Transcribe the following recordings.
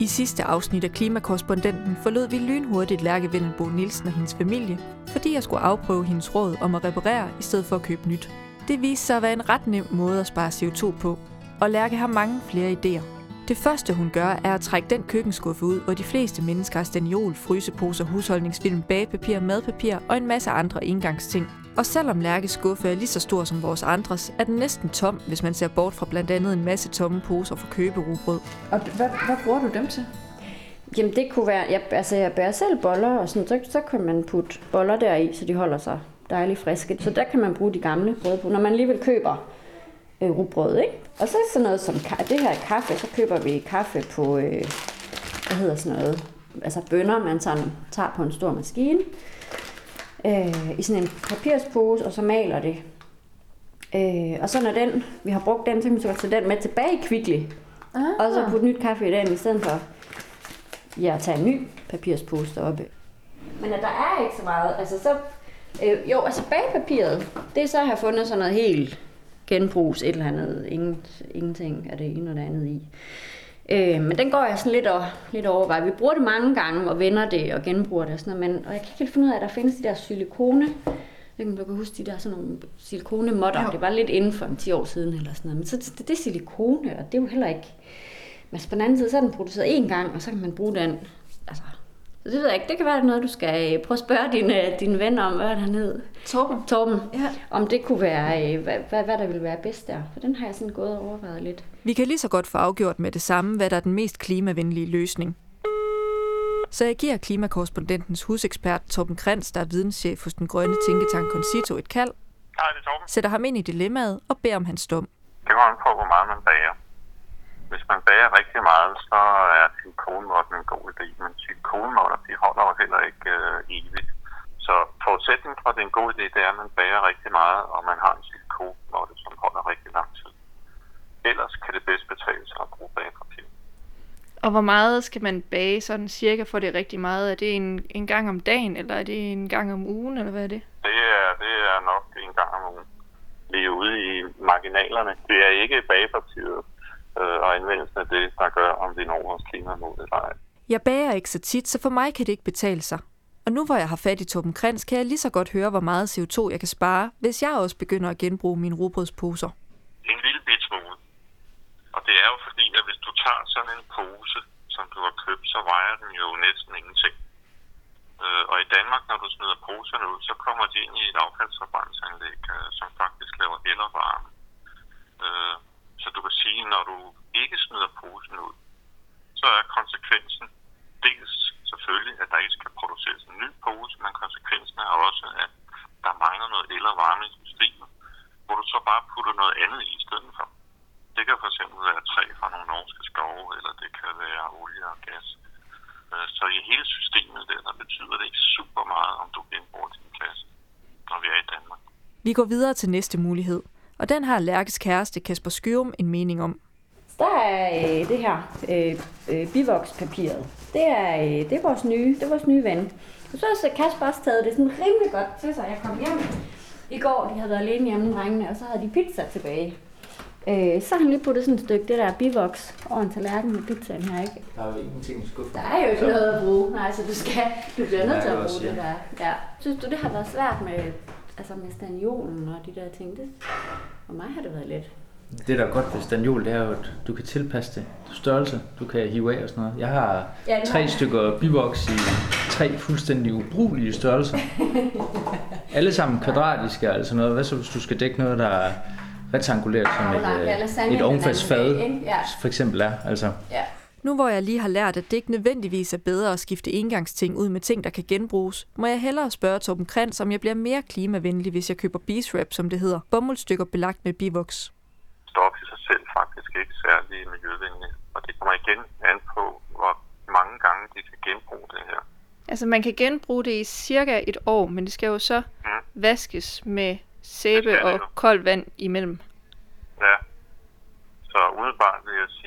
I sidste afsnit af Klimakorrespondenten forlod vi lynhurtigt Lærke Vendelbo Nielsen og hendes familie, fordi jeg skulle afprøve hendes råd om at reparere i stedet for at købe nyt. Det viste sig at være en ret nem måde at spare CO2 på, og Lærke har mange flere idéer. Det første hun gør, er at trække den køkkenskuffe ud, hvor de fleste mennesker har staniol, fryseposer, husholdningsfilm, bagepapir, madpapir og en masse andre engangsting. Og selvom Lærkes skuffe er lige så stor som vores andres, er den næsten tom, hvis man ser bort fra blandt andet en masse tomme poser for køberubrød. Og hvad, hvad bruger du dem til? Jamen det kunne være, jeg, altså jeg bærer selv boller, og sådan, så, så kan man putte boller deri, så de holder sig dejligt friske. Så der kan man bruge de gamle brød på, når man alligevel køber øh, rugbrød, ikke? Og så sådan noget som det her kaffe, så køber vi kaffe på, øh, hvad hedder sådan noget, altså bønner, man tager, tager på en stor maskine, øh, i sådan en papirspose, og så maler det. Øh, og så når den, vi har brugt den, så kan vi så tage den med tilbage i Kvickly, ah. og så putte nyt kaffe i den, i stedet for ja, at tage en ny papirspose deroppe. Men at der er ikke så meget, altså så, øh, jo, altså bagpapiret, det er så at have fundet sådan noget helt genbrugs et eller andet, ingen, ingenting af det ene og det andet i. Øh, men den går jeg sådan lidt, over, lidt over. Vi bruger det mange gange og vender det og genbruger det og sådan noget, men, og jeg kan ikke helt finde ud af, at der findes de der silikone, jeg kan, du kan huske de der sådan nogle silikonemotter. Ja. Det var lidt inden for en 10 år siden eller sådan noget. Men så det, det er silikone, og det er jo heller ikke... Men på den anden side, så er den produceret én gang, og så kan man bruge den altså, så det ved jeg ikke. Det kan være noget, du skal øh, prøve at spørge din, øh, din ven om, hvad han hed. Torben. Torben. Ja. Om det kunne være, øh, hvad, hvad, hvad der ville være bedst der. For den har jeg sådan gået og overvejet lidt. Vi kan lige så godt få afgjort med det samme, hvad der er den mest klimavenlige løsning. Så jeg giver klimakorrespondentens husekspert Torben Krantz, der er videnschef hos den grønne tænketank Concito, et kald. Hej, det er Torben. Sætter ham ind i dilemmaet og beder om hans dom. Det var an på, hvor meget man bager. Hvis man bager rigtig meget, så er silikonmåtten en god idé, men silikonmåtter, de holder jo heller ikke øh, evigt. Så forudsætningen for, at det er en god idé, det er, at man bager rigtig meget, og man har en silikonmåtte, som holder rigtig lang tid. Ellers kan det bedst betale sig at bruge bagepapir. Og hvor meget skal man bage sådan cirka for det rigtig meget? Er det en, en gang om dagen, eller er det en gang om ugen, eller hvad er det? Det er, det er nok en gang om ugen. Vi er ude i marginalerne. Det er ikke bagepapiret, øh, og anvendelsen af det, der gør, om vi når vores klimamål eller ej. Jeg bager ikke så tit, så for mig kan det ikke betale sig. Og nu hvor jeg har fat i Torben Krans, kan jeg lige så godt høre, hvor meget CO2 jeg kan spare, hvis jeg også begynder at genbruge mine robrødsposer. En lille bit smule. Og det er jo fordi, at hvis du tager sådan en pose, som du har købt, så vejer den jo næsten ingenting. Øh, og i Danmark, når du smider poserne ud, så kommer de ind i et affaldsforbrændingsanlæg, øh, som faktisk laver el og varme. Øh, så du kan sige, når du ikke smider posen ud, så er konsekvensen dels selvfølgelig, at der ikke skal produceres en ny pose, men konsekvensen er også, at der mangler noget el og varme i systemet, hvor du så bare putter noget andet i stedet for. Det kan fx være træ fra nogle norske skove, eller det kan være olie og gas. Øh, så i hele systemet der, der betyder det ikke super meget, om du genbruger din kasse, når vi er i Danmark. Vi går videre til næste mulighed – og den har Lærkes kæreste Kasper Skørum en mening om. Der er øh, det her øh, øh, bivokspapiret. Det er, øh, det er vores nye, det er vores nye ven. Og så har Kasper også taget det sådan rimelig godt til sig. Jeg kom hjem i går, de havde været alene hjemme, drengene, og så havde de pizza tilbage. Øh, så har han lige puttet sådan et stykke, det der bivoks, over en tallerken med pizzaen her, ikke? Der er jo ingenting i skuffen. Der er jo ikke noget at bruge. Nej, så du skal, du bliver nødt til at bruge det der. Ja. Synes du, det har været svært med altså med staniolen og de der ting, det, for mig har det været let. Det, der er godt ved staniol, det er jo, at du kan tilpasse det. Størrelse, du kan hive af og sådan noget. Jeg har ja, tre har stykker bivoks i tre fuldstændig ubrugelige størrelser. Alle sammen kvadratiske, altså noget. Hvad så, hvis du skal dække noget, der er rektangulært, som et, et ovnfadsfad, for eksempel er. Altså. Ja. Nu hvor jeg lige har lært, at det ikke nødvendigvis er bedre at skifte engangsting ud med ting, der kan genbruges, må jeg hellere spørge Torben Krantz, om jeg bliver mere klimavenlig, hvis jeg køber beeswrap, som det hedder, bomuldstykker belagt med bivoks. Stof i sig selv faktisk ikke særlig miljøvenlig, og det kommer igen an på, hvor mange gange de kan genbruge det her. Altså man kan genbruge det i cirka et år, men det skal jo så mm. vaskes med sæbe og koldt vand imellem. Ja, så umiddelbart vil jeg sige,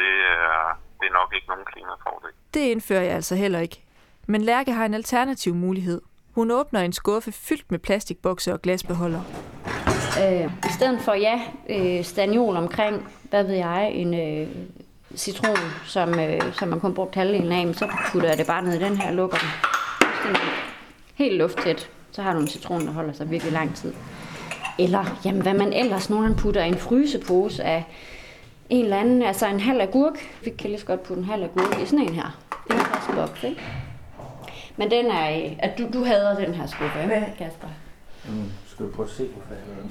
det er, det er nok ikke nogen klimafordel. Det indfører jeg altså heller ikke. Men Lærke har en alternativ mulighed. Hun åbner en skuffe fyldt med plastikbokse og glasbeholder. Øh, I stedet for, ja, øh, staniol omkring, hvad ved jeg, en, øh, citron, som, øh, som man kun brugt halvdelen af, så putter jeg det bare ned i den her og lukker den. Helt lufttæt. Så har du en citron, der holder sig virkelig lang tid. Eller, jamen, hvad man ellers nogle gange putter i en frysepose af en eller anden, altså en halv agurk. Vi kan lige så godt putte en halv agurk i sådan en her. En boks, ikke? Men den er, at du, du hader den her skuffe, ikke, Kasper? Mm, skal du prøve at se, hvorfor jeg gør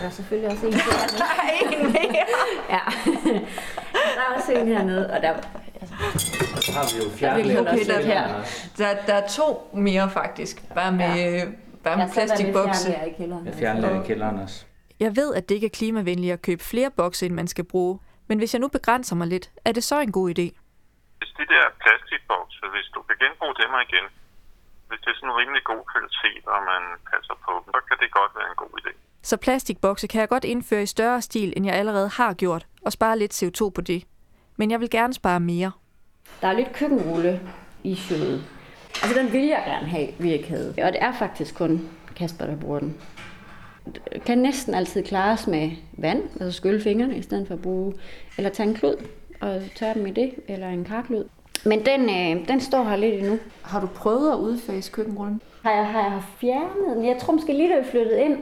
Der er selvfølgelig også en hernede. Der er en mere. ja. Der er også en hernede, og der... Altså, Så har vi jo Der fjernlæg. vil Okay, der, her. der, der er to mere faktisk, bare med, ja. bare med plastikbokse. Jeg i kælderen. Jeg fjernlæg i kælderen også. Jeg ved, at det ikke er klimavenligt at købe flere bokse, end man skal bruge. Men hvis jeg nu begrænser mig lidt, er det så en god idé? Hvis de der plastikbokse, hvis du kan genbruge dem igen, hvis det er sådan en rimelig god kvalitet, og man passer på dem, så kan det godt være en god idé. Så plastikbokse kan jeg godt indføre i større stil, end jeg allerede har gjort, og spare lidt CO2 på det. Men jeg vil gerne spare mere. Der er lidt køkkenrulle i showet. Altså, den vil jeg gerne have, vi ikke havde. Og det er faktisk kun Kasper, der bruger den. Kan næsten altid klares med vand, altså skylle fingrene, i stedet for at bruge, eller tage en klud og tørre dem i det, eller en karklud. Men den, øh, den står her lidt endnu. Har du prøvet at udfase køkkenrullen? Har jeg, har jeg fjernet den? Jeg tror måske lige, da vi flyttede ind.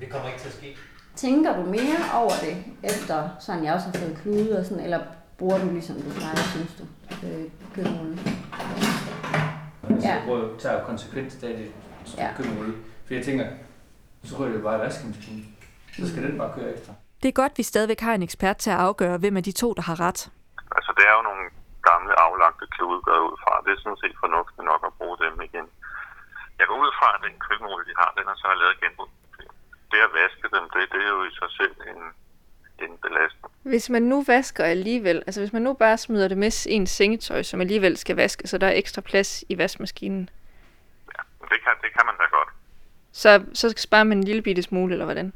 Det kommer ikke til at ske. Tænker du mere over det, efter sådan jeg også har fået klude og sådan, eller bruger du ligesom du plejer, synes du, øh, køkkenrullen? Så Ja. jeg prøver at tage konsekvens af det Ja. køkkenrulle. For jeg tænker, så ryger det bare i vaskemaskinen. Så skal den bare køre ekstra. Det er godt, vi stadigvæk har en ekspert til at afgøre, hvem af de to, der har ret. Altså, det er jo nogle gamle aflagte jeg ud fra. Det er sådan set fornuftigt nok at bruge dem igen. Jeg går ud fra, at den køkkenrulle, de har, den er så lavet genbrug. Det at vaske dem, det, det er jo i sig selv en, en belastning. Hvis man nu vasker alligevel, altså hvis man nu bare smider det med ens sengetøj, som alligevel skal vaske, så der er ekstra plads i vaskemaskinen, Det kan, det kan man da godt. Så, så sparer man en lille bitte smule, eller hvordan?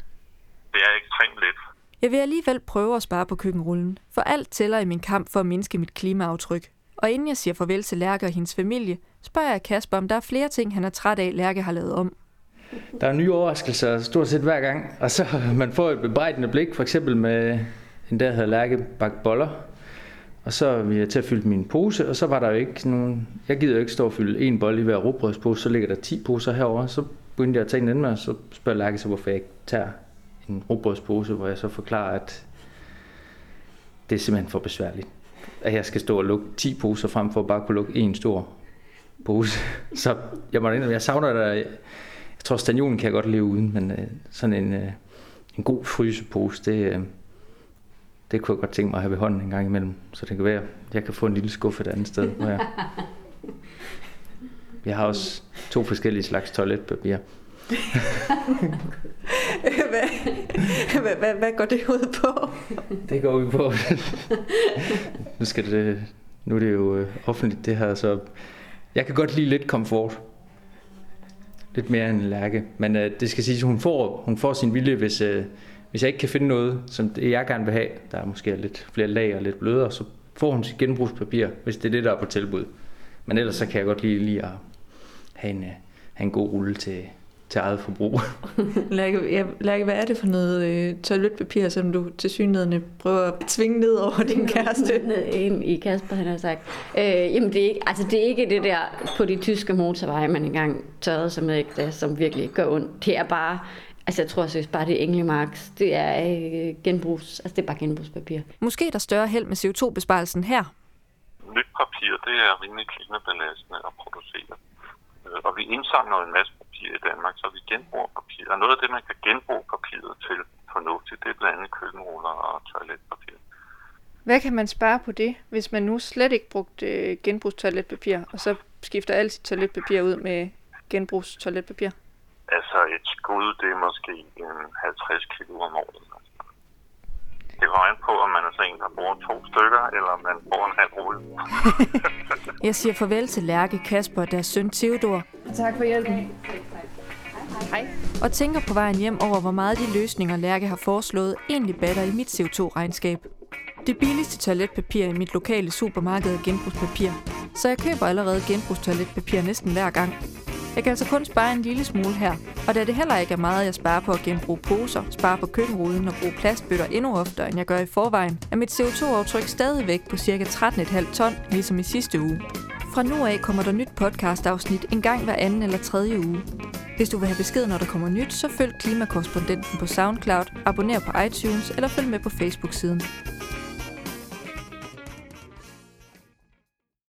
Det er ekstremt let. Jeg vil alligevel prøve at spare på køkkenrullen, for alt tæller i min kamp for at mindske mit klimaaftryk. Og inden jeg siger farvel til Lærke og hendes familie, spørger jeg Kasper, om der er flere ting, han er træt af, Lærke har lavet om. Der er nye overraskelser stort set hver gang, og så man får et bebrejdende blik, for eksempel med en der havde Lærke bagt boller, og så ville jeg til at fylde min pose, og så var der jo ikke nogen... Jeg gider jo ikke stå og fylde en bolle i hver rugbrødspose, så ligger der 10 poser herover. Så begyndte jeg at tage en anden med, og så spørger Lærke så, hvorfor jeg ikke tager en rugbrødspose, hvor jeg så forklarer, at det er simpelthen for besværligt. At jeg skal stå og lukke 10 poser frem for at bare kunne lukke en stor pose. Så jeg må indrømme, jeg savner der jeg tror, stagnonen kan jeg godt leve uden, men øh, sådan en, øh, en god frysepose, det, øh, det kunne jeg godt tænke mig at have ved hånden en gang imellem. Så det kan være, at jeg kan få en lille skuffe et andet sted. Hvor jeg... jeg har også to forskellige slags toiletpapir. hvad, hvad, hvad, hvad går det ud på? Det går ud på. nu, skal det, nu er det jo øh, offentligt det her, så jeg kan godt lide lidt komfort. Lidt mere end Lærke. Men øh, det skal siges, at hun får, hun får sin vilje, hvis, øh, hvis jeg ikke kan finde noget, som det, jeg gerne vil have. Der er måske lidt flere lag og lidt blødere, så får hun sit genbrugspapir, hvis det er det, der er på tilbud. Men ellers så kan jeg godt lide, lige at have en, have en god rulle til, til eget forbrug. Lærke, ja, Lærke, hvad er det for noget øh, toiletpapir, som du til synligheden prøver at tvinge ned over din kæreste? Ind i Kasper, han har sagt. Øh, jamen, det er, ikke, altså, det er ikke det der på de tyske motorveje, man engang tørrede sig med, ikke, som virkelig gør ondt. Det er bare, altså jeg tror seriøst bare, det er Englemarks. Det er øh, genbrugs, altså det er bare genbrugspapir. Måske er der større held med CO2-besparelsen her. Nyt papir, det er rimelig klimabelastende at producere. Øh, Og vi indsamler en masse papir i Danmark, så vi genbruger papir. Og noget af det, man kan genbruge papiret til fornuftigt, det er blandt andet køkkenruller og toiletpapir. Hvad kan man spare på det, hvis man nu slet ikke brugte øh, genbrugstoiletpapir, og så skifter alt sit toiletpapir ud med genbrugstoiletpapir? Altså et skud, det er måske en 50 kilo om året. Det var på, om man er sådan en, der bruger to stykker, eller om man bruger en halv rulle. Jeg siger farvel til Lærke, Kasper og deres søn Theodor, Tak for hjælpen. og tænker på vejen hjem over, hvor meget de løsninger, Lærke har foreslået, egentlig batter i mit CO2-regnskab. Det billigste toiletpapir i mit lokale supermarked er genbrugspapir, så jeg køber allerede genbrugstoiletpapir næsten hver gang. Jeg kan altså kun spare en lille smule her, og da det heller ikke er meget, jeg sparer på at genbruge poser, spare på køkkenruden og bruge plastbøtter endnu oftere, end jeg gør i forvejen, er mit CO2-aftryk stadigvæk på ca. 13,5 ton, ligesom i sidste uge. Fra nu af kommer der nyt podcast-afsnit en gang hver anden eller tredje uge. Hvis du vil have besked, når der kommer nyt, så følg Klimakorrespondenten på SoundCloud, abonner på iTunes eller følg med på Facebook-siden.